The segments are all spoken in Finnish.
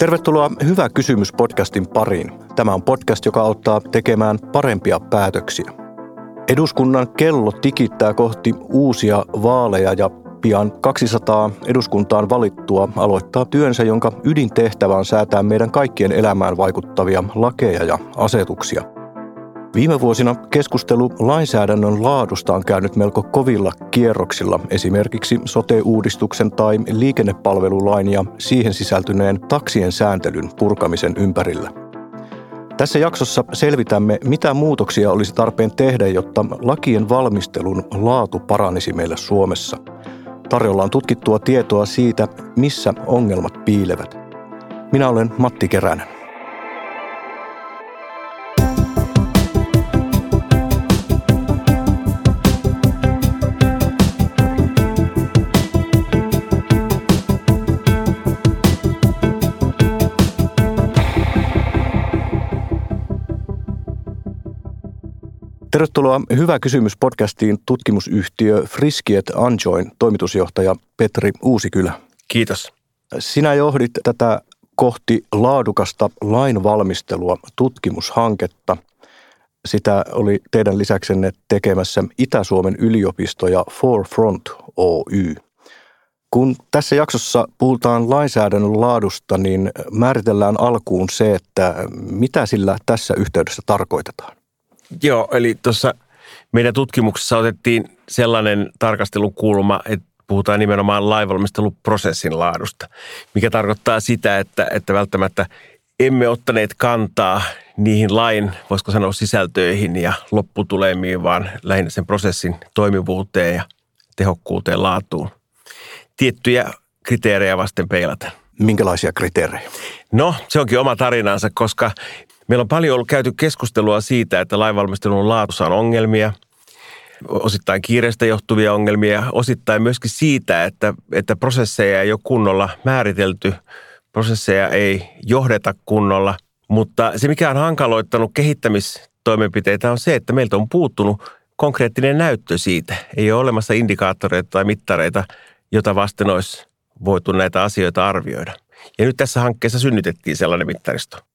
Tervetuloa Hyvä kysymys podcastin pariin. Tämä on podcast, joka auttaa tekemään parempia päätöksiä. Eduskunnan kello tikittää kohti uusia vaaleja ja pian 200 eduskuntaan valittua aloittaa työnsä, jonka ydintehtävä on säätää meidän kaikkien elämään vaikuttavia lakeja ja asetuksia – Viime vuosina keskustelu lainsäädännön laadusta on käynyt melko kovilla kierroksilla, esimerkiksi sote-uudistuksen tai liikennepalvelulain ja siihen sisältyneen taksien sääntelyn purkamisen ympärillä. Tässä jaksossa selvitämme, mitä muutoksia olisi tarpeen tehdä, jotta lakien valmistelun laatu paranisi meillä Suomessa. Tarjolla on tutkittua tietoa siitä, missä ongelmat piilevät. Minä olen Matti Keränen. Tervetuloa Hyvä kysymys podcastiin tutkimusyhtiö Friskiet Anjoin toimitusjohtaja Petri Uusikylä. Kiitos. Sinä johdit tätä kohti laadukasta lainvalmistelua tutkimushanketta. Sitä oli teidän lisäksenne tekemässä Itä-Suomen yliopisto ja Forefront Oy. Kun tässä jaksossa puhutaan lainsäädännön laadusta, niin määritellään alkuun se, että mitä sillä tässä yhteydessä tarkoitetaan. Joo, eli tuossa meidän tutkimuksessa otettiin sellainen tarkastelukulma, että puhutaan nimenomaan lainvalmisteluprosessin laadusta, mikä tarkoittaa sitä, että, että välttämättä emme ottaneet kantaa niihin lain, voisiko sanoa, sisältöihin ja lopputulemiin, vaan lähinnä sen prosessin toimivuuteen ja tehokkuuteen, laatuun. Tiettyjä kriteerejä vasten peilata. Minkälaisia kriteerejä? No, se onkin oma tarinansa, koska Meillä on paljon ollut käyty keskustelua siitä, että lainvalmistelun laatussa on ongelmia, osittain kiireestä johtuvia ongelmia, osittain myöskin siitä, että, että prosesseja ei ole kunnolla määritelty, prosesseja ei johdeta kunnolla. Mutta se, mikä on hankaloittanut kehittämistoimenpiteitä, on se, että meiltä on puuttunut konkreettinen näyttö siitä. Ei ole olemassa indikaattoreita tai mittareita, jota vasten olisi voitu näitä asioita arvioida. Ja nyt tässä hankkeessa synnytettiin sellainen mittaristo.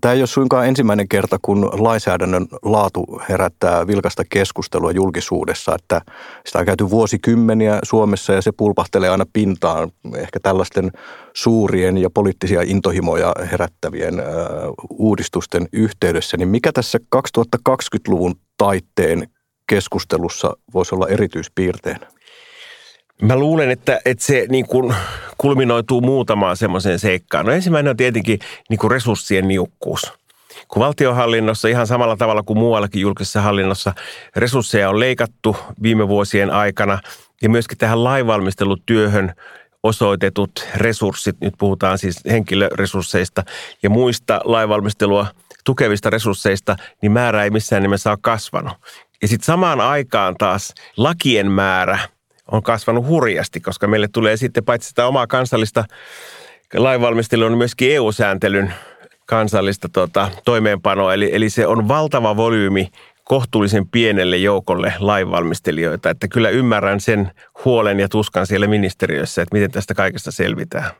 Tämä ei ole suinkaan ensimmäinen kerta, kun lainsäädännön laatu herättää vilkasta keskustelua julkisuudessa, että sitä on käyty vuosikymmeniä Suomessa ja se pulpahtelee aina pintaan ehkä tällaisten suurien ja poliittisia intohimoja herättävien uudistusten yhteydessä. Niin mikä tässä 2020-luvun taitteen keskustelussa voisi olla erityispiirteenä? Mä luulen, että, että se niin kuin kulminoituu muutamaan semmoiseen seikkaan. No ensimmäinen on tietenkin niin kuin resurssien niukkuus. Kun valtiohallinnossa ihan samalla tavalla kuin muuallakin julkisessa hallinnossa resursseja on leikattu viime vuosien aikana ja myöskin tähän lainvalmistelutyöhön osoitetut resurssit, nyt puhutaan siis henkilöresursseista ja muista lainvalmistelua tukevista resursseista, niin määrä ei missään nimessä ole kasvanut. Ja sitten samaan aikaan taas lakien määrä – on kasvanut hurjasti, koska meille tulee sitten paitsi sitä omaa kansallista lainvalmistelua, on myöskin EU-sääntelyn kansallista tota, toimeenpanoa. Eli, eli se on valtava volyymi kohtuullisen pienelle joukolle lainvalmistelijoita. Että kyllä ymmärrän sen huolen ja tuskan siellä ministeriössä, että miten tästä kaikesta selvitään.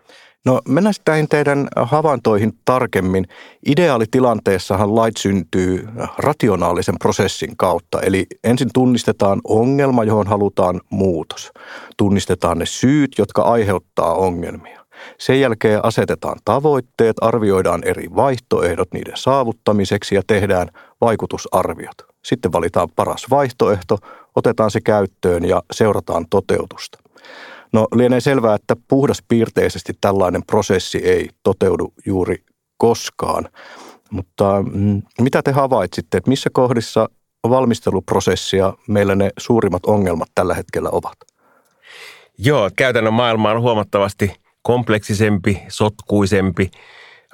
No mennään näihin teidän havaintoihin tarkemmin. Ideaalitilanteessahan lait syntyy rationaalisen prosessin kautta. Eli ensin tunnistetaan ongelma, johon halutaan muutos. Tunnistetaan ne syyt, jotka aiheuttaa ongelmia. Sen jälkeen asetetaan tavoitteet, arvioidaan eri vaihtoehdot niiden saavuttamiseksi ja tehdään vaikutusarviot. Sitten valitaan paras vaihtoehto, otetaan se käyttöön ja seurataan toteutusta. No lienee selvää, että puhdaspiirteisesti tällainen prosessi ei toteudu juuri koskaan. Mutta mm, mitä te havaitsitte, että missä kohdissa valmisteluprosessia meillä ne suurimmat ongelmat tällä hetkellä ovat? Joo, käytännön maailma on huomattavasti kompleksisempi, sotkuisempi.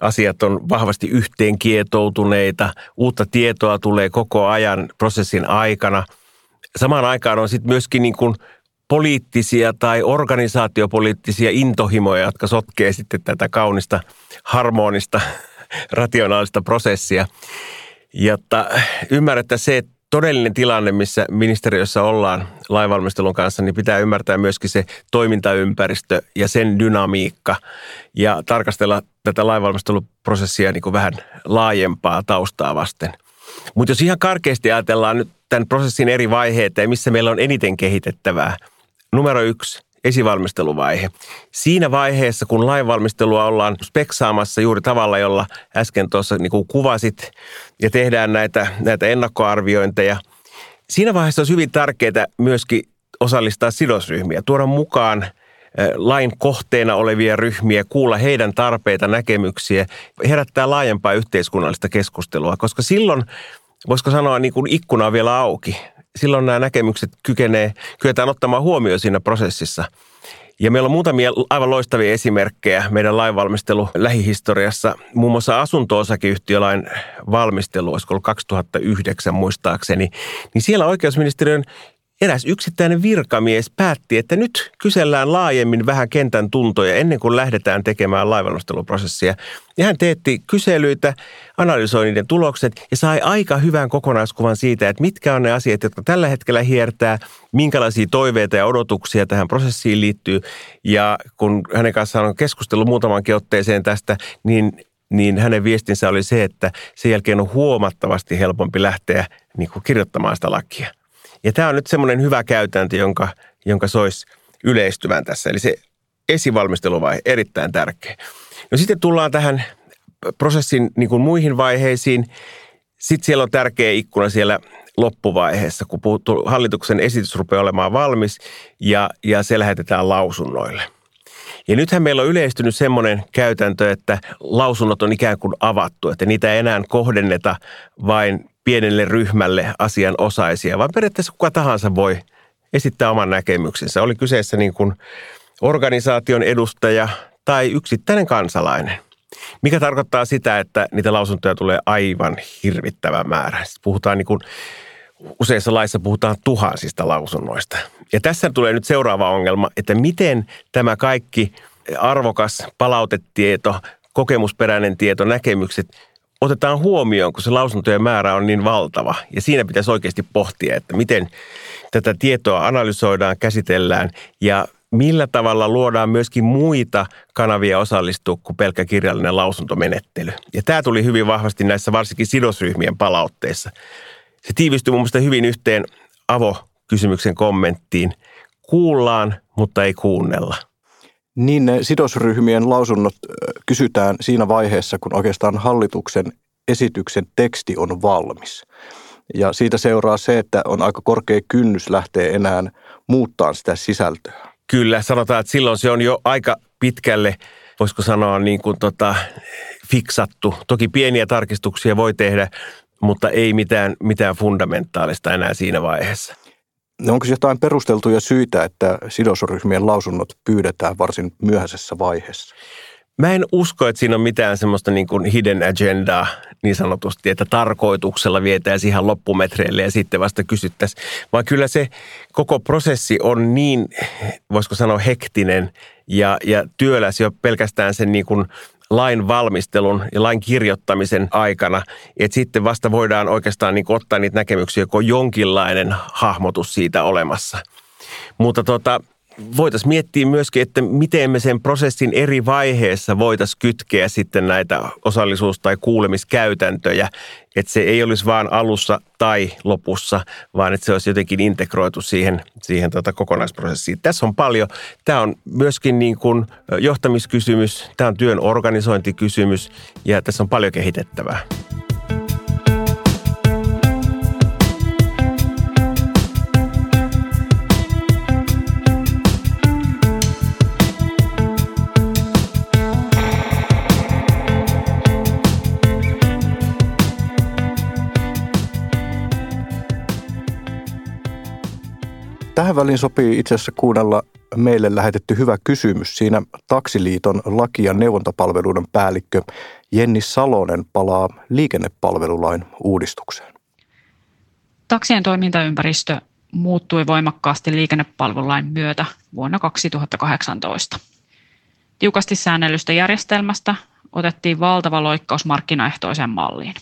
Asiat on vahvasti yhteenkietoutuneita, uutta tietoa tulee koko ajan prosessin aikana. Samaan aikaan on sitten myöskin niin kuin poliittisia tai organisaatiopoliittisia intohimoja, jotka sotkee sitten tätä kaunista, harmonista, rationaalista prosessia. Jotta ymmärrettäisiin se, että todellinen tilanne, missä ministeriössä ollaan lainvalmistelun kanssa, niin pitää ymmärtää myöskin se toimintaympäristö ja sen dynamiikka ja tarkastella tätä lainvalmisteluprosessia niin kuin vähän laajempaa taustaa vasten. Mutta jos ihan karkeasti ajatellaan nyt tämän prosessin eri vaiheita ja missä meillä on eniten kehitettävää. Numero yksi, esivalmisteluvaihe. Siinä vaiheessa, kun lainvalmistelua ollaan speksaamassa juuri tavalla, jolla äsken tuossa niin kuin kuvasit ja tehdään näitä, näitä ennakkoarviointeja, siinä vaiheessa on hyvin tärkeää myöskin osallistaa sidosryhmiä, tuoda mukaan lain kohteena olevia ryhmiä, kuulla heidän tarpeita, näkemyksiä, herättää laajempaa yhteiskunnallista keskustelua, koska silloin, voisiko sanoa, niin kuin ikkuna on vielä auki silloin nämä näkemykset kykenee, kyetään ottamaan huomioon siinä prosessissa. Ja meillä on muutamia aivan loistavia esimerkkejä meidän lainvalmistelu lähihistoriassa. Muun muassa asunto-osakeyhtiölain valmistelu, olisiko ollut 2009 muistaakseni, niin siellä oikeusministeriön eräs yksittäinen virkamies päätti, että nyt kysellään laajemmin vähän kentän tuntoja ennen kuin lähdetään tekemään lainvalmisteluprosessia. Ja hän teetti kyselyitä, analysoi niiden tulokset ja sai aika hyvän kokonaiskuvan siitä, että mitkä on ne asiat, jotka tällä hetkellä hiertää, minkälaisia toiveita ja odotuksia tähän prosessiin liittyy. Ja kun hänen kanssaan on keskustellut muutamankin otteeseen tästä, niin niin hänen viestinsä oli se, että sen jälkeen on huomattavasti helpompi lähteä niin kuin kirjoittamaan sitä lakia. Ja tämä on nyt semmoinen hyvä käytäntö, jonka, jonka sois yleistyvän tässä. Eli se esivalmisteluvaihe, erittäin tärkeä. No sitten tullaan tähän prosessin niin kuin muihin vaiheisiin. Sitten siellä on tärkeä ikkuna siellä loppuvaiheessa, kun puhuttu, hallituksen esitys rupeaa olemaan valmis ja, ja se lähetetään lausunnoille. Ja nythän meillä on yleistynyt semmoinen käytäntö, että lausunnot on ikään kuin avattu, että niitä ei enää kohdenneta vain pienelle ryhmälle asianosaisia, vaan periaatteessa kuka tahansa voi esittää oman näkemyksensä. Oli kyseessä niin kuin organisaation edustaja tai yksittäinen kansalainen. Mikä tarkoittaa sitä, että niitä lausuntoja tulee aivan hirvittävä määrä. Sitten puhutaan niin kuin, useissa laissa puhutaan tuhansista lausunnoista. Ja tässä tulee nyt seuraava ongelma, että miten tämä kaikki arvokas palautetieto, kokemusperäinen tieto, näkemykset otetaan huomioon, kun se lausuntojen määrä on niin valtava. Ja siinä pitäisi oikeasti pohtia, että miten tätä tietoa analysoidaan, käsitellään ja millä tavalla luodaan myöskin muita kanavia osallistua kuin pelkkä kirjallinen lausuntomenettely. Ja tämä tuli hyvin vahvasti näissä varsinkin sidosryhmien palautteissa. Se tiivistyi mun mielestä hyvin yhteen avo-kysymyksen kommenttiin. Kuullaan, mutta ei kuunnella. Niin ne sidosryhmien lausunnot kysytään siinä vaiheessa, kun oikeastaan hallituksen esityksen teksti on valmis. Ja siitä seuraa se, että on aika korkea kynnys lähteä enää muuttaa sitä sisältöä. Kyllä, sanotaan, että silloin se on jo aika pitkälle, voisiko sanoa niin kuin tota, fiksattu. Toki pieniä tarkistuksia voi tehdä, mutta ei mitään, mitään fundamentaalista enää siinä vaiheessa. Onko jotain perusteltuja syitä, että sidosryhmien lausunnot pyydetään varsin myöhäisessä vaiheessa? Mä en usko, että siinä on mitään semmoista niin kuin hidden agendaa niin sanotusti, että tarkoituksella vietäisiin ihan loppumetreille ja sitten vasta kysyttäisiin. Vaan kyllä se koko prosessi on niin, voisiko sanoa hektinen ja, ja työläs jo pelkästään sen niin kuin lain valmistelun ja lain kirjoittamisen aikana, että sitten vasta voidaan oikeastaan niin ottaa niitä näkemyksiä, on jonkinlainen hahmotus siitä olemassa. Mutta tota, voitaisiin miettiä myöskin, että miten me sen prosessin eri vaiheessa voitaisiin kytkeä sitten näitä osallisuus- tai kuulemiskäytäntöjä, että se ei olisi vain alussa tai lopussa, vaan että se olisi jotenkin integroitu siihen, siihen tota kokonaisprosessiin. Tässä on paljon. Tämä on myöskin niin kuin johtamiskysymys, tämä on työn organisointikysymys ja tässä on paljon kehitettävää. Tähän väliin sopii itse asiassa kuunnella meille lähetetty hyvä kysymys. Siinä Taksiliiton laki- ja neuvontapalveluiden päällikkö Jenni Salonen palaa liikennepalvelulain uudistukseen. Taksien toimintaympäristö muuttui voimakkaasti liikennepalvelulain myötä vuonna 2018. Tiukasti säännellystä järjestelmästä otettiin valtava loikkaus markkinaehtoiseen malliin.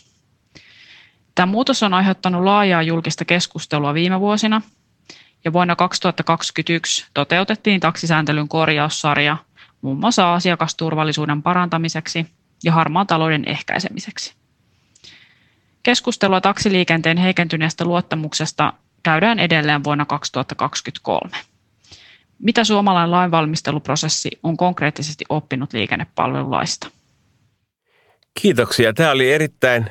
Tämä muutos on aiheuttanut laajaa julkista keskustelua viime vuosina ja vuonna 2021 toteutettiin taksisääntelyn korjaussarja muun muassa asiakasturvallisuuden parantamiseksi ja harmaan talouden ehkäisemiseksi. Keskustelua taksiliikenteen heikentyneestä luottamuksesta käydään edelleen vuonna 2023. Mitä suomalainen lainvalmisteluprosessi on konkreettisesti oppinut liikennepalvelulaista? Kiitoksia. Tämä oli erittäin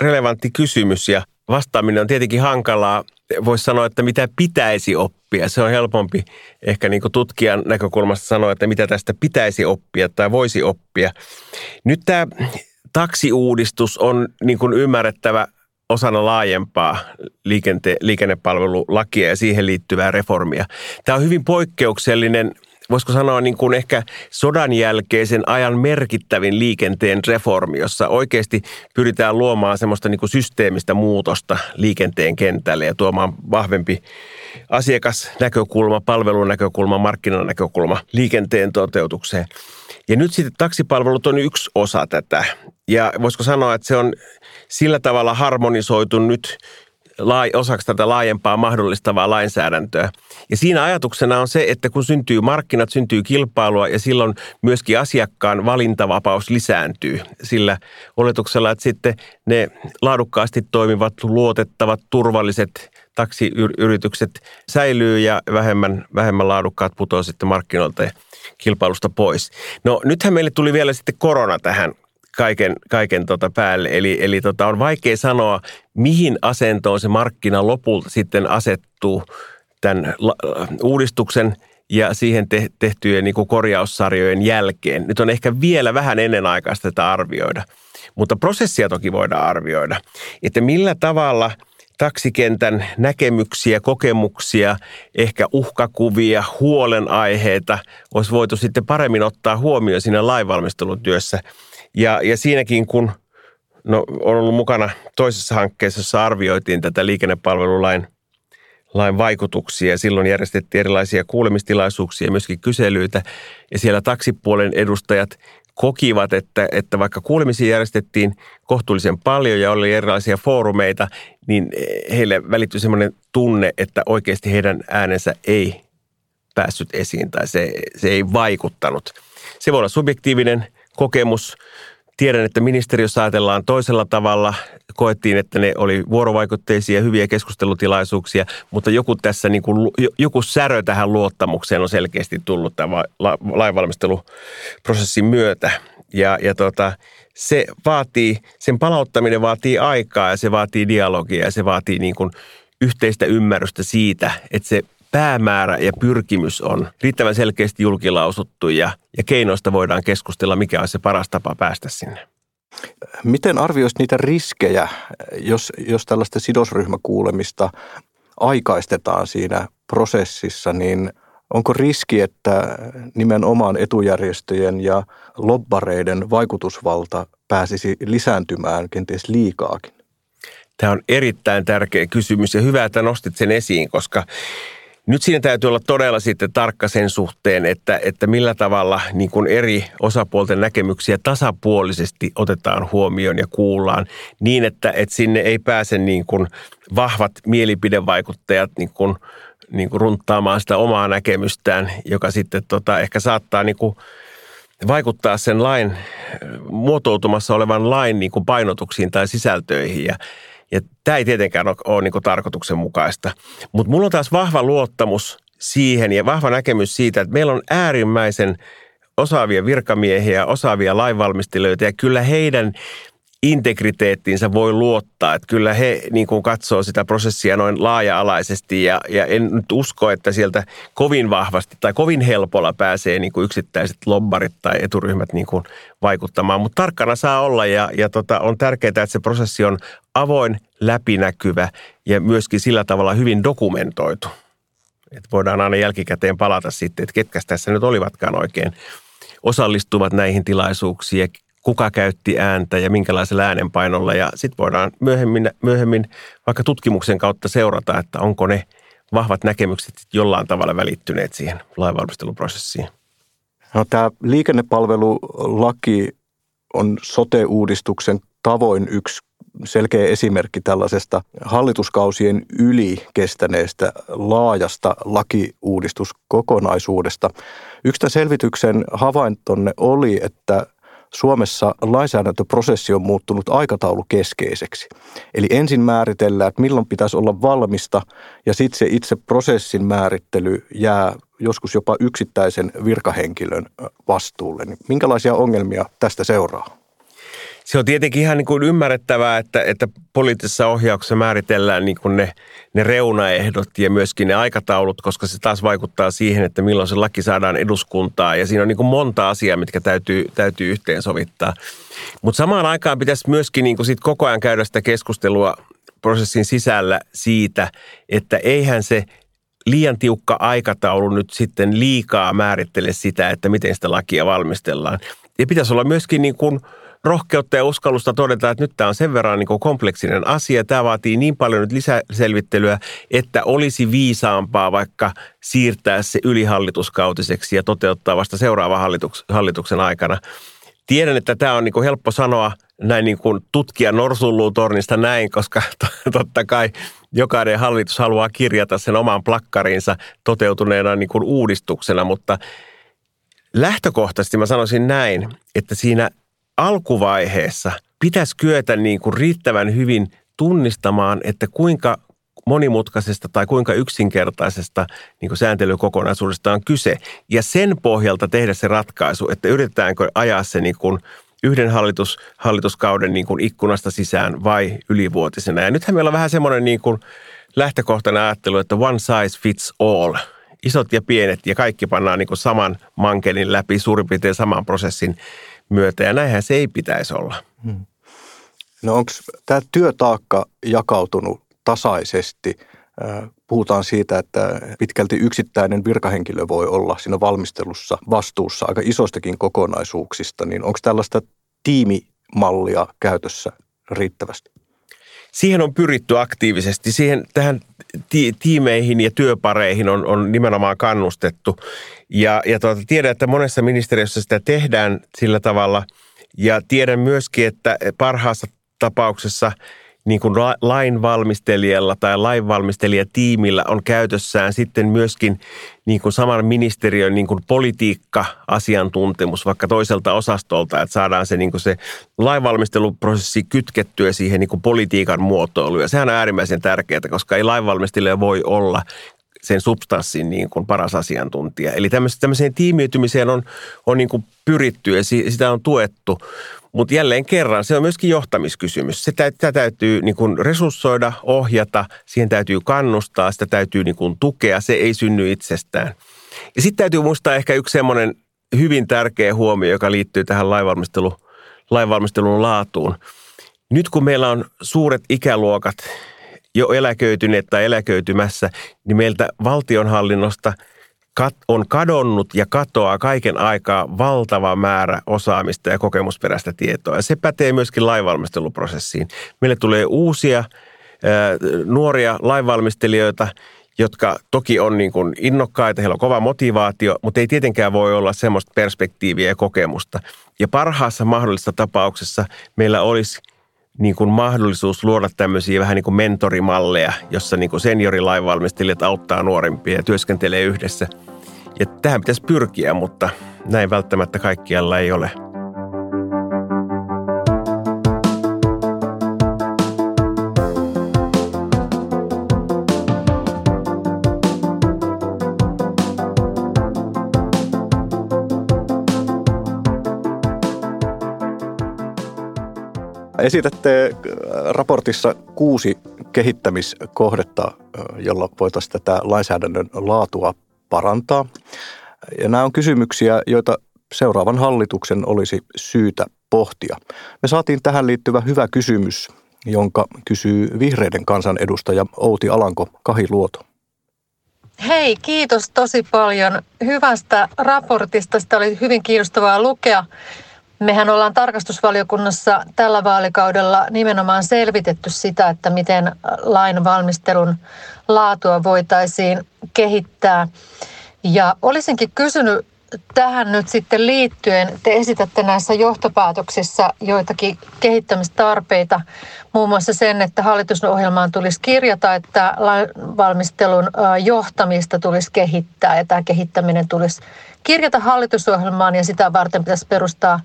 relevantti kysymys ja vastaaminen on tietenkin hankalaa. Voisi sanoa, että mitä pitäisi oppia. Se on helpompi ehkä niin tutkijan näkökulmasta sanoa, että mitä tästä pitäisi oppia tai voisi oppia. Nyt tämä taksiuudistus on niin kuin ymmärrettävä osana laajempaa liikente- liikennepalvelulakia ja siihen liittyvää reformia. Tämä on hyvin poikkeuksellinen voisiko sanoa niin kuin ehkä sodan jälkeisen ajan merkittävin liikenteen reformi, jossa oikeasti pyritään luomaan semmoista niin kuin systeemistä muutosta liikenteen kentälle ja tuomaan vahvempi asiakasnäkökulma, palvelunäkökulma, markkinanäkökulma liikenteen toteutukseen. Ja nyt sitten taksipalvelut on yksi osa tätä. Ja voisiko sanoa, että se on sillä tavalla harmonisoitu nyt osaksi tätä laajempaa mahdollistavaa lainsäädäntöä. Ja siinä ajatuksena on se, että kun syntyy markkinat, syntyy kilpailua ja silloin myöskin asiakkaan valintavapaus lisääntyy sillä oletuksella, että sitten ne laadukkaasti toimivat, luotettavat, turvalliset taksiyritykset säilyy ja vähemmän, vähemmän laadukkaat putoaa sitten markkinoilta ja kilpailusta pois. No nythän meille tuli vielä sitten korona tähän kaiken, kaiken tota päälle. Eli, eli tota on vaikea sanoa, mihin asentoon se markkina lopulta sitten asettuu tämän uudistuksen ja siihen te, tehtyjen niin kuin korjaussarjojen jälkeen. Nyt on ehkä vielä vähän ennenaikaista tätä arvioida, mutta prosessia toki voidaan arvioida, että millä tavalla taksikentän näkemyksiä, kokemuksia, ehkä uhkakuvia, huolenaiheita olisi voitu sitten paremmin ottaa huomioon siinä lainvalmistelutyössä – ja, ja siinäkin, kun no, on ollut mukana toisessa hankkeessa, jossa arvioitiin tätä liikennepalvelulain lain vaikutuksia ja silloin järjestettiin erilaisia kuulemistilaisuuksia ja myöskin kyselyitä. Ja siellä taksipuolen edustajat kokivat, että, että vaikka kuulemisia järjestettiin kohtuullisen paljon ja oli erilaisia foorumeita, niin heille välittyi sellainen tunne, että oikeasti heidän äänensä ei päässyt esiin tai se, se ei vaikuttanut. Se voi olla subjektiivinen kokemus. Tiedän, että ministeriössä ajatellaan toisella tavalla. Koettiin, että ne oli vuorovaikutteisia, hyviä keskustelutilaisuuksia, mutta joku tässä niin kuin, joku särö tähän luottamukseen on selkeästi tullut tämän lainvalmisteluprosessin myötä. Ja, ja tota, se vaatii, sen palauttaminen vaatii aikaa ja se vaatii dialogia ja se vaatii niin kuin yhteistä ymmärrystä siitä, että se päämäärä ja pyrkimys on riittävän selkeästi julkilausuttu ja, ja keinoista voidaan keskustella, mikä on se paras tapa päästä sinne. Miten arvioisit niitä riskejä, jos, jos tällaista sidosryhmäkuulemista aikaistetaan siinä prosessissa, niin onko riski, että nimenomaan etujärjestöjen ja lobbareiden vaikutusvalta pääsisi lisääntymään kenties liikaakin? Tämä on erittäin tärkeä kysymys ja hyvä, että nostit sen esiin, koska nyt siinä täytyy olla todella sitten tarkka sen suhteen, että, että millä tavalla niin kuin eri osapuolten näkemyksiä tasapuolisesti otetaan huomioon ja kuullaan niin, että, että sinne ei pääse niin kuin vahvat mielipidevaikuttajat niin kuin, niin kuin runttaamaan sitä omaa näkemystään, joka sitten tota, ehkä saattaa niin kuin vaikuttaa sen lain, muotoutumassa olevan lain niin kuin painotuksiin tai sisältöihin. Ja, ja tämä ei tietenkään ole, ole niin tarkoituksenmukaista. Mutta mulla on taas vahva luottamus siihen ja vahva näkemys siitä, että meillä on äärimmäisen osaavia virkamiehiä, osaavia lainvalmistelijoita ja kyllä heidän integriteettinsä voi luottaa. Että kyllä he niin kuin katsoo sitä prosessia noin laaja-alaisesti ja, ja en nyt usko, että sieltä kovin vahvasti tai kovin helpolla pääsee niin kuin yksittäiset lobbarit tai eturyhmät niin kuin vaikuttamaan. Mutta tarkkana saa olla ja, ja tota, on tärkeää, että se prosessi on avoin, läpinäkyvä ja myöskin sillä tavalla hyvin dokumentoitu. Että voidaan aina jälkikäteen palata sitten, että ketkä tässä nyt olivatkaan oikein osallistuvat näihin tilaisuuksiin ja kuka käytti ääntä ja minkälaisella äänenpainolla. Ja sitten voidaan myöhemmin, myöhemmin vaikka tutkimuksen kautta seurata, että onko ne vahvat näkemykset jollain tavalla välittyneet siihen lainvalmisteluprosessiin. No, tämä liikennepalvelulaki on sote-uudistuksen tavoin yksi selkeä esimerkki tällaisesta hallituskausien yli kestäneestä laajasta lakiuudistuskokonaisuudesta. Yksi tämän selvityksen havaintonne oli, että Suomessa lainsäädäntöprosessi on muuttunut aikataulukeskeiseksi. Eli ensin määritellään, että milloin pitäisi olla valmista ja sitten se itse prosessin määrittely jää joskus jopa yksittäisen virkahenkilön vastuulle. Niin minkälaisia ongelmia tästä seuraa? Se on tietenkin ihan niin kuin ymmärrettävää, että, että poliittisessa ohjauksessa määritellään niin kuin ne, ne reunaehdot ja myöskin ne aikataulut, koska se taas vaikuttaa siihen, että milloin se laki saadaan eduskuntaan. Ja siinä on niin kuin monta asiaa, mitkä täytyy, täytyy yhteensovittaa. Mutta samaan aikaan pitäisi myöskin niin kuin sit koko ajan käydä sitä keskustelua prosessin sisällä siitä, että eihän se liian tiukka aikataulu nyt sitten liikaa määrittele sitä, että miten sitä lakia valmistellaan. Ja pitäisi olla myöskin niin kuin – rohkeutta ja uskallusta todeta, että nyt tämä on sen verran niin kompleksinen asia. Tämä vaatii niin paljon nyt lisäselvittelyä, että olisi viisaampaa vaikka siirtää se ylihallituskautiseksi ja toteuttaa vasta seuraavan hallituks, hallituksen aikana. Tiedän, että tämä on niin kuin helppo sanoa näin niin kuin tutkia norsulluutornista näin, koska totta kai jokainen hallitus haluaa kirjata sen oman plakkarinsa toteutuneena niin kuin uudistuksena, mutta lähtökohtaisesti mä sanoisin näin, että siinä alkuvaiheessa pitäisi kyetä niin kuin riittävän hyvin tunnistamaan, että kuinka monimutkaisesta tai kuinka yksinkertaisesta niin kuin sääntelykokonaisuudesta on kyse. Ja sen pohjalta tehdä se ratkaisu, että yritetäänkö ajaa se niin kuin yhden hallitus, hallituskauden niin kuin ikkunasta sisään vai ylivuotisena. Ja nythän meillä on vähän semmoinen niin kuin lähtökohtainen ajattelu, että one size fits all. Isot ja pienet ja kaikki pannaan niin kuin saman mankelin läpi suurin piirtein saman prosessin myötä ja näinhän se ei pitäisi olla. Hmm. No onko tämä työtaakka jakautunut tasaisesti? Puhutaan siitä, että pitkälti yksittäinen virkahenkilö voi olla siinä valmistelussa vastuussa aika isostakin kokonaisuuksista, niin onko tällaista tiimimallia käytössä riittävästi? Siihen on pyritty aktiivisesti. Siihen, tähän ti- tiimeihin ja työpareihin on, on nimenomaan kannustettu. Ja, ja tuota, tiedän, että monessa ministeriössä sitä tehdään sillä tavalla. Ja tiedän myöskin, että parhaassa tapauksessa – niin kuin lainvalmistelijalla tai lainvalmistelijatiimillä on käytössään sitten myöskin niin kuin saman ministeriön niin kuin politiikka-asiantuntemus vaikka toiselta osastolta, että saadaan se, niin kuin se lainvalmisteluprosessi kytkettyä siihen niin kuin politiikan muotoiluun. Ja sehän on äärimmäisen tärkeää, koska ei lainvalmistelija voi olla sen substanssin niin kuin paras asiantuntija. Eli tämmöiseen tiimiytymiseen on, on niin kuin pyritty ja sitä on tuettu. Mutta jälleen kerran, se on myöskin johtamiskysymys. Sitä, sitä täytyy niin kuin resurssoida, ohjata, siihen täytyy kannustaa, sitä täytyy niin kuin tukea, se ei synny itsestään. Ja sitten täytyy muistaa ehkä yksi semmoinen hyvin tärkeä huomio, joka liittyy tähän lainvalmistelu, lainvalmistelun laatuun. Nyt kun meillä on suuret ikäluokat jo eläköityneet tai eläköitymässä, niin meiltä valtionhallinnosta – on kadonnut ja katoaa kaiken aikaa valtava määrä osaamista ja kokemusperäistä tietoa. Ja se pätee myöskin lainvalmisteluprosessiin. Meille tulee uusia nuoria lainvalmistelijoita, jotka toki on niin kuin innokkaita, heillä on kova motivaatio, mutta ei tietenkään voi olla semmoista perspektiiviä ja kokemusta. Ja parhaassa mahdollisessa tapauksessa meillä olisi – niin kuin mahdollisuus luoda tämmöisiä vähän niin kuin mentorimalleja, jossa niin kuin seniorilainvalmistelijat auttaa nuorempia ja työskentelee yhdessä. Ja tähän pitäisi pyrkiä, mutta näin välttämättä kaikkialla ei ole. Esitätte äh, raportissa kuusi kehittämiskohdetta, äh, jolla voitaisiin tätä lainsäädännön laatua parantaa. Ja nämä on kysymyksiä, joita seuraavan hallituksen olisi syytä pohtia. Me saatiin tähän liittyvä hyvä kysymys, jonka kysyy vihreiden kansanedustaja Outi Alanko Kahiluoto. Hei, kiitos tosi paljon hyvästä raportista. Sitä oli hyvin kiinnostavaa lukea. Mehän ollaan tarkastusvaliokunnassa tällä vaalikaudella nimenomaan selvitetty sitä, että miten lain valmistelun laatua voitaisiin kehittää. Ja olisinkin kysynyt tähän nyt sitten liittyen te esitätte näissä johtopäätöksissä joitakin kehittämistarpeita, muun muassa sen, että hallitusohjelmaan tulisi kirjata, että valmistelun johtamista tulisi kehittää ja tämä kehittäminen tulisi kirjata hallitusohjelmaan ja sitä varten pitäisi perustaa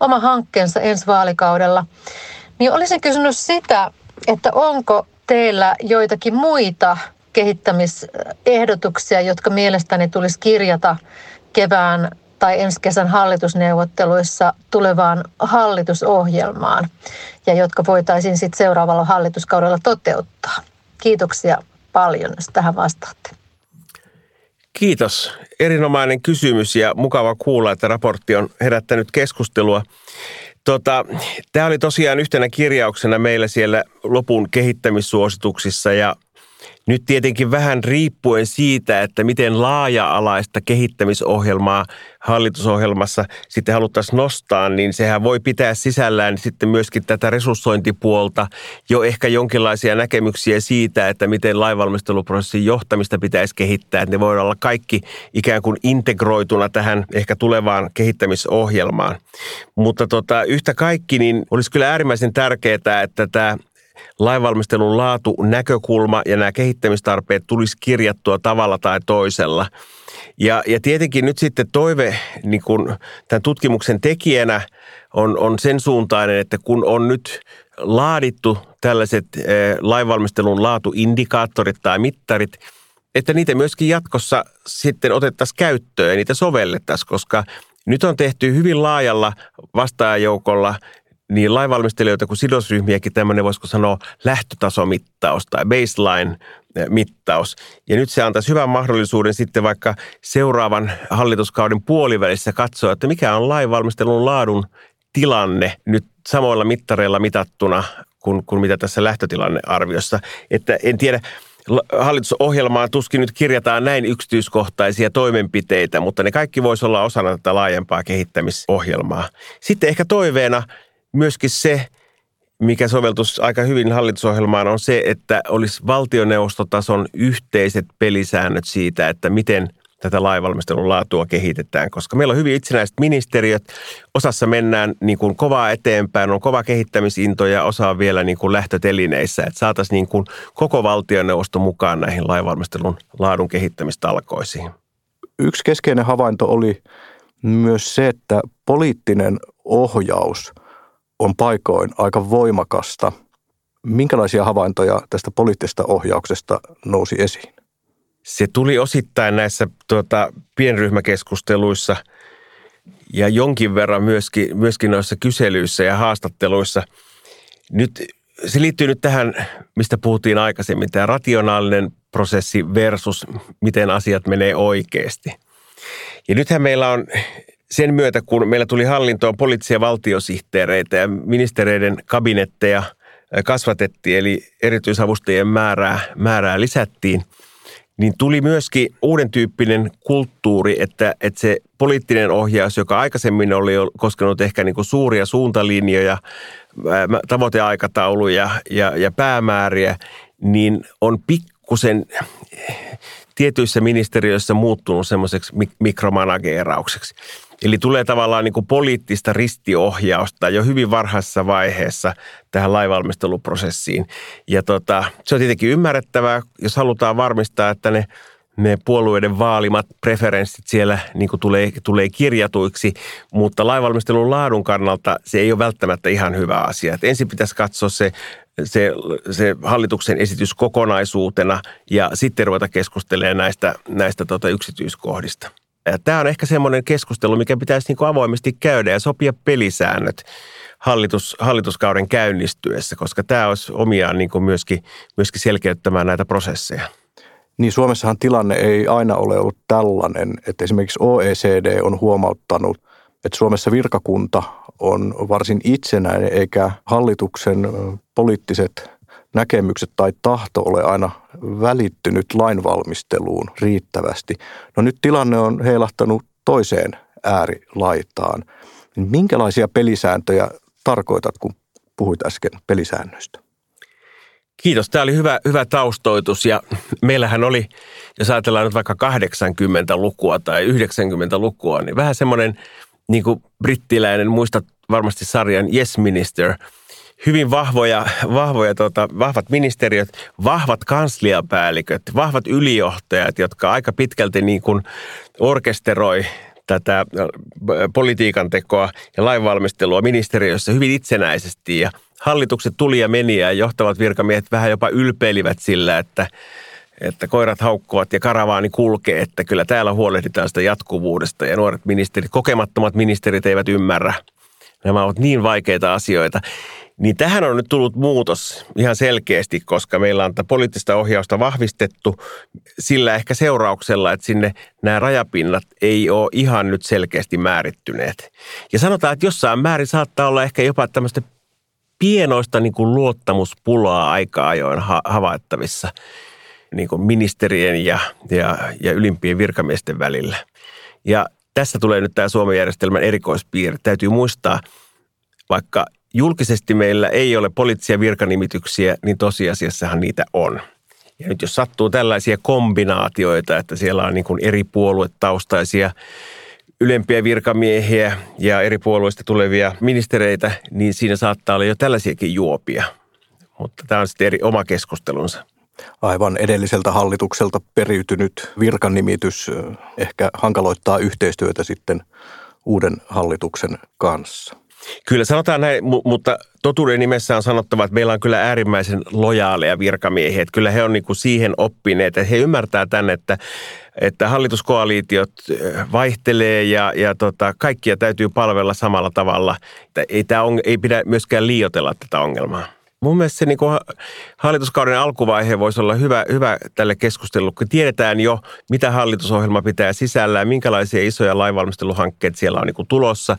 oma hankkeensa ensi vaalikaudella. Niin olisin kysynyt sitä, että onko teillä joitakin muita kehittämisehdotuksia, jotka mielestäni tulisi kirjata kevään tai ensi kesän hallitusneuvotteluissa tulevaan hallitusohjelmaan ja jotka voitaisiin sitten seuraavalla hallituskaudella toteuttaa. Kiitoksia paljon, jos tähän vastaatte. Kiitos. Erinomainen kysymys ja mukava kuulla, että raportti on herättänyt keskustelua. Tota, Tämä oli tosiaan yhtenä kirjauksena meillä siellä lopun kehittämissuosituksissa ja nyt tietenkin vähän riippuen siitä, että miten laaja-alaista kehittämisohjelmaa hallitusohjelmassa sitten haluttaisiin nostaa, niin sehän voi pitää sisällään sitten myöskin tätä resurssointipuolta, jo ehkä jonkinlaisia näkemyksiä siitä, että miten lainvalmisteluprosessin johtamista pitäisi kehittää. Että ne voi olla kaikki ikään kuin integroituna tähän ehkä tulevaan kehittämisohjelmaan. Mutta tota, yhtä kaikki, niin olisi kyllä äärimmäisen tärkeää, että tämä lainvalmistelun laatu, näkökulma ja nämä kehittämistarpeet tulisi kirjattua tavalla tai toisella. Ja, ja tietenkin nyt sitten toive niin kun tämän tutkimuksen tekijänä on, on sen suuntainen, että kun on nyt laadittu tällaiset eh, lainvalmistelun laatuindikaattorit tai mittarit, että niitä myöskin jatkossa sitten otettaisiin käyttöön ja niitä sovellettaisiin, koska nyt on tehty hyvin laajalla vastaajoukolla niin lainvalmistelijoita kuin sidosryhmiäkin tämmöinen, voisiko sanoa, lähtötasomittaus tai baseline-mittaus. Ja nyt se antaisi hyvän mahdollisuuden sitten vaikka seuraavan hallituskauden puolivälissä katsoa, että mikä on lainvalmistelun laadun tilanne nyt samoilla mittareilla mitattuna kuin, kuin mitä tässä lähtötilannearviossa. Että en tiedä, hallitusohjelmaan tuskin nyt kirjataan näin yksityiskohtaisia toimenpiteitä, mutta ne kaikki voisi olla osana tätä laajempaa kehittämisohjelmaa. Sitten ehkä toiveena – myöskin se, mikä soveltus aika hyvin hallitusohjelmaan on se, että olisi valtioneuvostotason yhteiset pelisäännöt siitä, että miten tätä lainvalmistelun laatua kehitetään, koska meillä on hyvin itsenäiset ministeriöt. Osassa mennään niin kuin kovaa eteenpäin, on kova kehittämisinto ja osa on vielä niin kuin lähtötelineissä, että saataisiin niin kuin koko valtioneuvosto mukaan näihin lainvalmistelun laadun kehittämistalkoisiin. Yksi keskeinen havainto oli myös se, että poliittinen ohjaus on paikoin aika voimakasta. Minkälaisia havaintoja tästä poliittisesta ohjauksesta nousi esiin? Se tuli osittain näissä tuota, pienryhmäkeskusteluissa ja jonkin verran myöskin, myöskin noissa kyselyissä ja haastatteluissa. Nyt, se liittyy nyt tähän, mistä puhuttiin aikaisemmin, tämä rationaalinen prosessi versus miten asiat menee oikeasti. Ja nythän meillä on sen myötä, kun meillä tuli hallintoon poliittisia valtiosihteereitä ja ministereiden kabinetteja kasvatettiin, eli erityisavustajien määrää, määrää lisättiin, niin tuli myöskin uuden tyyppinen kulttuuri, että, että se poliittinen ohjaus, joka aikaisemmin oli koskenut ehkä niin kuin suuria suuntalinjoja, tavoiteaikatauluja ja, ja päämääriä, niin on pikkusen tietyissä ministeriöissä muuttunut semmoiseksi mikromanageeraukseksi. Eli tulee tavallaan niin kuin poliittista ristiohjausta jo hyvin varhaisessa vaiheessa tähän lainvalmisteluprosessiin. Ja tota, se on tietenkin ymmärrettävää, jos halutaan varmistaa, että ne ne puolueiden vaalimat preferenssit siellä niin kuin tulee, tulee kirjatuiksi, mutta lainvalmistelun laadun kannalta se ei ole välttämättä ihan hyvä asia. Et ensin pitäisi katsoa se, se, se hallituksen esitys kokonaisuutena ja sitten ruveta keskustelemaan näistä, näistä tota yksityiskohdista. Tämä on ehkä semmoinen keskustelu, mikä pitäisi niin kuin avoimesti käydä ja sopia pelisäännöt hallitus, hallituskauden käynnistyessä, koska tämä olisi omiaan niin kuin myöskin, myöskin selkeyttämään näitä prosesseja. Niin Suomessahan tilanne ei aina ole ollut tällainen, että esimerkiksi OECD on huomauttanut, että Suomessa virkakunta on varsin itsenäinen eikä hallituksen poliittiset näkemykset tai tahto ole aina välittynyt lainvalmisteluun riittävästi. No nyt tilanne on heilahtanut toiseen äärilaitaan. Minkälaisia pelisääntöjä tarkoitat, kun puhuit äsken pelisäännöistä? Kiitos. Tämä oli hyvä, hyvä taustoitus ja meillähän oli, jos ajatellaan nyt vaikka 80-lukua tai 90-lukua, niin vähän semmoinen niin kuin brittiläinen, muistat varmasti sarjan Yes Minister, hyvin vahvoja, vahvoja tota, vahvat ministeriöt, vahvat kansliapäälliköt, vahvat ylijohtajat, jotka aika pitkälti niin kuin orkesteroi tätä politiikan tekoa ja lainvalmistelua ministeriössä hyvin itsenäisesti ja hallitukset tuli ja meni ja johtavat virkamiehet vähän jopa ylpeilivät sillä, että, että koirat haukkuvat ja karavaani kulkee, että kyllä täällä huolehditaan sitä jatkuvuudesta ja nuoret ministerit, kokemattomat ministerit eivät ymmärrä. Nämä ovat niin vaikeita asioita. Niin tähän on nyt tullut muutos ihan selkeästi, koska meillä on tätä poliittista ohjausta vahvistettu sillä ehkä seurauksella, että sinne nämä rajapinnat ei ole ihan nyt selkeästi määrittyneet. Ja sanotaan, että jossain määrin saattaa olla ehkä jopa tämmöistä pienoista niin kuin luottamuspulaa aika ajoin ha- havaittavissa niin kuin ministerien ja, ja, ja ylimpien virkamiesten välillä. Ja tässä tulee nyt tämä Suomen järjestelmän erikoispiirre. Täytyy muistaa, vaikka julkisesti meillä ei ole poliittisia virkanimityksiä, niin tosiasiassahan niitä on. Ja nyt jos sattuu tällaisia kombinaatioita, että siellä on niin kuin eri puoluetaustaisia ylempiä virkamiehiä ja eri puolueista tulevia ministereitä, niin siinä saattaa olla jo tällaisiakin juopia. Mutta tämä on sitten eri oma keskustelunsa. Aivan edelliseltä hallitukselta periytynyt virkanimitys ehkä hankaloittaa yhteistyötä sitten uuden hallituksen kanssa. Kyllä sanotaan näin, mutta totuuden nimessä on sanottava, että meillä on kyllä äärimmäisen lojaaleja virkamiehiä. Että kyllä he on niin kuin siihen oppineet, että he ymmärtää tänne, että, että hallituskoalitiot vaihtelee ja, ja tota, kaikkia täytyy palvella samalla tavalla. Että ei, tämä on, ei pidä myöskään liioitella tätä ongelmaa. Mun mielestä se niin hallituskauden alkuvaihe voisi olla hyvä, hyvä tälle keskustelulle, kun tiedetään jo, mitä hallitusohjelma pitää sisällään, minkälaisia isoja lainvalmisteluhankkeita siellä on niin kuin tulossa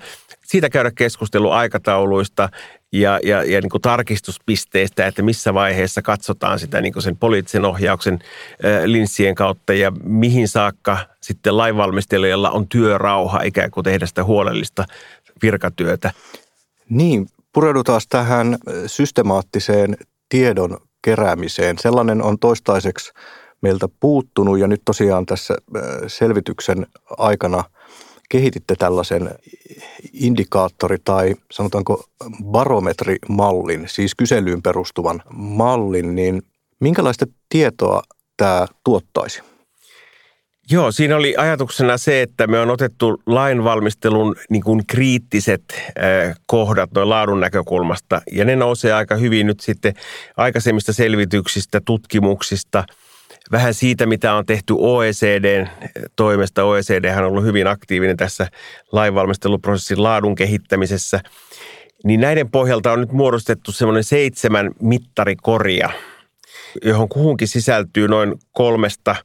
siitä käydä keskustelu aikatauluista ja, ja, ja niin kuin tarkistuspisteistä, että missä vaiheessa katsotaan sitä niin kuin sen poliittisen ohjauksen linssien kautta ja mihin saakka sitten lainvalmistelijalla on työrauha ikään kuin tehdä sitä huolellista virkatyötä. Niin, pureudutaan tähän systemaattiseen tiedon keräämiseen. Sellainen on toistaiseksi meiltä puuttunut ja nyt tosiaan tässä selvityksen aikana – kehititte tällaisen indikaattori- tai sanotaanko barometrimallin, siis kyselyyn perustuvan mallin, niin minkälaista tietoa tämä tuottaisi? Joo, siinä oli ajatuksena se, että me on otettu lainvalmistelun niin kuin kriittiset kohdat noin laadun näkökulmasta, ja ne nousee aika hyvin nyt sitten aikaisemmista selvityksistä, tutkimuksista – vähän siitä, mitä on tehty OECDn toimesta. OECD on ollut hyvin aktiivinen tässä lainvalmisteluprosessin laadun kehittämisessä. Niin näiden pohjalta on nyt muodostettu semmoinen seitsemän mittarikoria, johon kuhunkin sisältyy noin kolmesta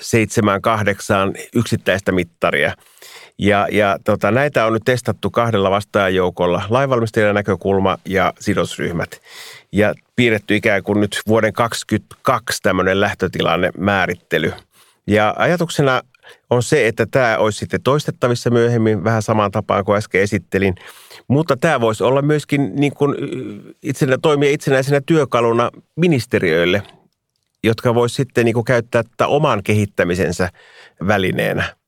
seitsemään, kahdeksaan yksittäistä mittaria. Ja, ja tota, näitä on nyt testattu kahdella vastaajajoukolla, lainvalmistajan näkökulma ja sidosryhmät ja piirretty ikään kuin nyt vuoden 2022 tämmöinen lähtötilanne määrittely. Ja ajatuksena on se, että tämä olisi sitten toistettavissa myöhemmin vähän samaan tapaan kuin äsken esittelin. Mutta tämä voisi olla myöskin niin kuin itsenä, toimia itsenäisenä työkaluna ministeriöille, jotka voisi sitten niin kuin käyttää tätä oman kehittämisensä välineenä.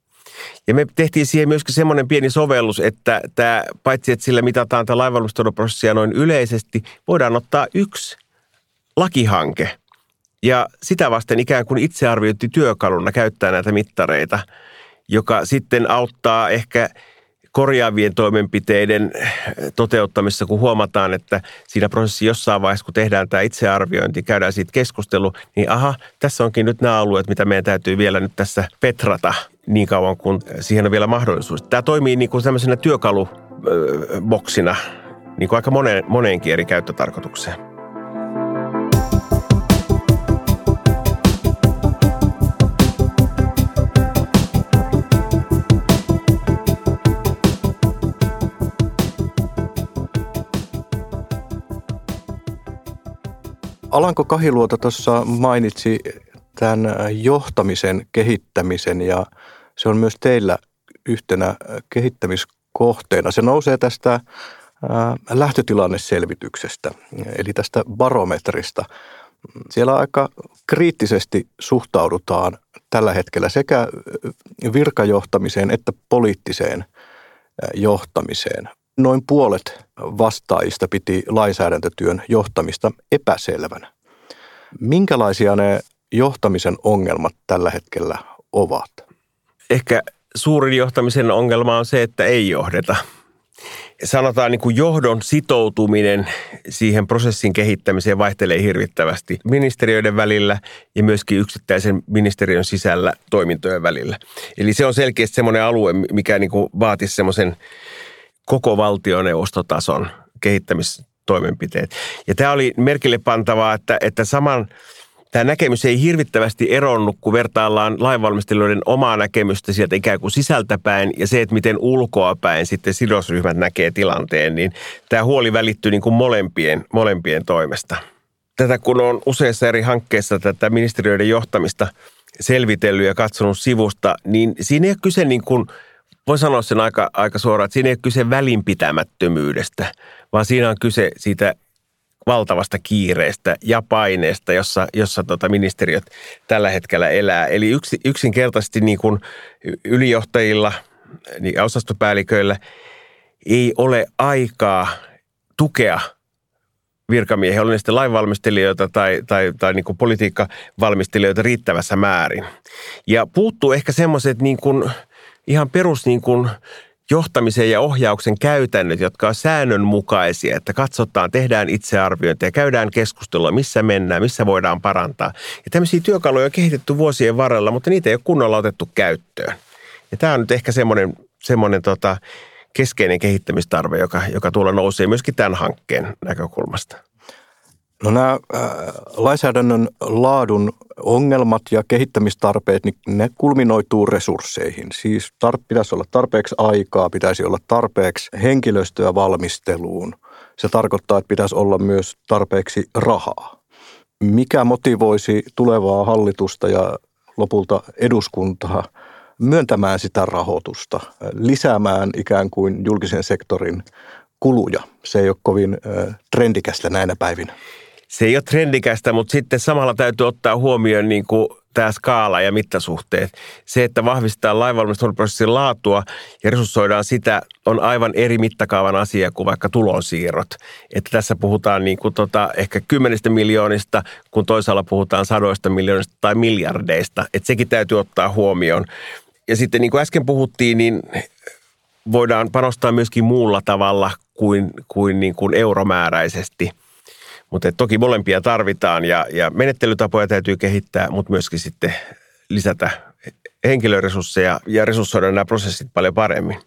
Ja me tehtiin siihen myöskin semmoinen pieni sovellus, että tämä, paitsi että sillä mitataan tämä lainvalmisteluprosessia noin yleisesti, voidaan ottaa yksi lakihanke. Ja sitä vasten ikään kuin itsearviointi työkaluna käyttää näitä mittareita, joka sitten auttaa ehkä korjaavien toimenpiteiden toteuttamissa, kun huomataan, että siinä prosessissa jossain vaiheessa, kun tehdään tämä itsearviointi, käydään siitä keskustelu, niin aha, tässä onkin nyt nämä alueet, mitä meidän täytyy vielä nyt tässä petrata niin kauan, kun siihen on vielä mahdollisuus. Tämä toimii niin kuin tämmöisenä työkaluboksina niin kuin aika moneen, moneenkin eri käyttötarkoitukseen. Alanko Kahiluoto tuossa mainitsi tämän johtamisen kehittämisen ja se on myös teillä yhtenä kehittämiskohteena. Se nousee tästä lähtötilanneselvityksestä, eli tästä barometrista. Siellä aika kriittisesti suhtaudutaan tällä hetkellä sekä virkajohtamiseen että poliittiseen johtamiseen. Noin puolet vastaajista piti lainsäädäntötyön johtamista epäselvänä. Minkälaisia ne johtamisen ongelmat tällä hetkellä ovat? Ehkä suurin johtamisen ongelma on se, että ei johdeta. Sanotaan niin kuin johdon sitoutuminen siihen prosessin kehittämiseen vaihtelee hirvittävästi ministeriöiden välillä ja myöskin yksittäisen ministeriön sisällä toimintojen välillä. Eli se on selkeästi semmoinen alue, mikä niin kuin vaatisi semmoisen koko valtioneuvostotason kehittämistoimenpiteet. Ja tämä oli merkille pantavaa, että, että saman – tämä näkemys ei hirvittävästi eronnut, kun vertaillaan lainvalmistelijoiden omaa näkemystä sieltä ikään kuin sisältäpäin ja se, että miten ulkoapäin sitten sidosryhmät näkee tilanteen, niin tämä huoli välittyy niin kuin molempien, molempien toimesta. Tätä kun on useissa eri hankkeissa tätä ministeriöiden johtamista selvitellyt ja katsonut sivusta, niin siinä ei ole kyse niin kuin, voi sanoa sen aika, aika suoraan, että siinä ei ole kyse välinpitämättömyydestä, vaan siinä on kyse siitä valtavasta kiireestä ja paineesta, jossa, jossa tota ministeriöt tällä hetkellä elää. Eli yksi, yksinkertaisesti niin kuin ylijohtajilla, niin osastopäälliköillä ei ole aikaa tukea virkamiehiä, oli ne sitten lainvalmistelijoita tai, tai, tai niin politiikkavalmistelijoita riittävässä määrin. Ja puuttuu ehkä semmoiset niin kuin, ihan perus niin kuin johtamisen ja ohjauksen käytännöt, jotka on säännönmukaisia, että katsotaan, tehdään itsearviointia, käydään keskustelua, missä mennään, missä voidaan parantaa. Ja tämmöisiä työkaluja on kehitetty vuosien varrella, mutta niitä ei ole kunnolla otettu käyttöön. Ja tämä on nyt ehkä semmoinen, semmoinen tota, keskeinen kehittämistarve, joka, joka tuolla nousee myöskin tämän hankkeen näkökulmasta. No nämä äh, lainsäädännön laadun ongelmat ja kehittämistarpeet, niin ne kulminoituu resursseihin. Siis tar- pitäisi olla tarpeeksi aikaa, pitäisi olla tarpeeksi henkilöstöä valmisteluun. Se tarkoittaa, että pitäisi olla myös tarpeeksi rahaa. Mikä motivoisi tulevaa hallitusta ja lopulta eduskuntaa myöntämään sitä rahoitusta, lisäämään ikään kuin julkisen sektorin kuluja? Se ei ole kovin trendikästä näinä päivinä se ei ole trendikästä, mutta sitten samalla täytyy ottaa huomioon niin kuin tämä skaala ja mittasuhteet. Se, että vahvistetaan lainvalmisteluprosessin laatua ja resurssoidaan sitä, on aivan eri mittakaavan asia kuin vaikka tulonsiirrot. Että tässä puhutaan niin kuin tota, ehkä kymmenistä miljoonista, kun toisaalla puhutaan sadoista miljoonista tai miljardeista. Että sekin täytyy ottaa huomioon. Ja sitten niin kuin äsken puhuttiin, niin voidaan panostaa myöskin muulla tavalla kuin, kuin, niin kuin euromääräisesti – mutta toki molempia tarvitaan ja, ja menettelytapoja täytyy kehittää, mutta myöskin sitten lisätä henkilöresursseja ja resurssoida nämä prosessit paljon paremmin.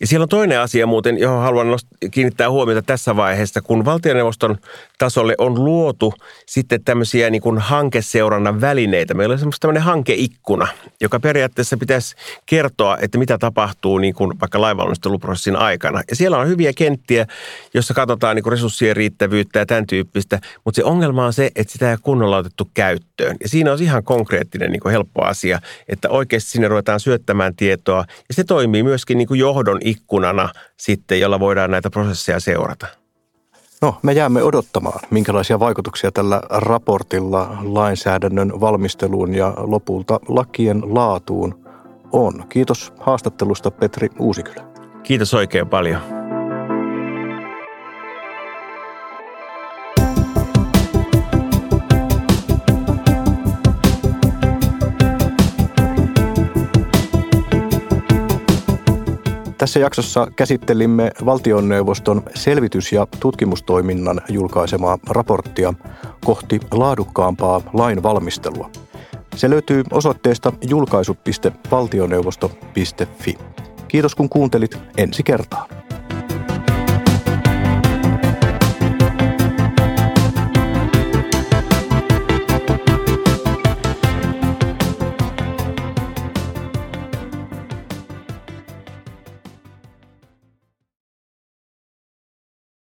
Ja siellä on toinen asia muuten, johon haluan kiinnittää huomiota tässä vaiheessa, kun valtioneuvoston tasolle on luotu sitten tämmöisiä niin kuin hankeseurannan välineitä. Meillä on semmoista tämmöinen hankeikkuna, joka periaatteessa pitäisi kertoa, että mitä tapahtuu niin kuin vaikka lainvalmisteluprosessin aikana. Ja siellä on hyviä kenttiä, jossa katsotaan niin kuin resurssien riittävyyttä ja tämän tyyppistä, mutta se ongelma on se, että sitä ei kunnolla otettu käyttöön. Ja siinä on ihan konkreettinen niin kuin helppo asia, että oikeasti sinne ruvetaan syöttämään tietoa ja se toimii myöskin niin kuin johdon ikkunana sitten, jolla voidaan näitä prosesseja seurata? No, me jäämme odottamaan, minkälaisia vaikutuksia tällä raportilla lainsäädännön valmisteluun ja lopulta lakien laatuun on. Kiitos haastattelusta Petri Uusikylä. Kiitos oikein paljon. Tässä jaksossa käsittelimme valtioneuvoston selvitys- ja tutkimustoiminnan julkaisemaa raporttia kohti laadukkaampaa lainvalmistelua. Se löytyy osoitteesta julkaisu.valtioneuvosto.fi. Kiitos kun kuuntelit ensi kertaa.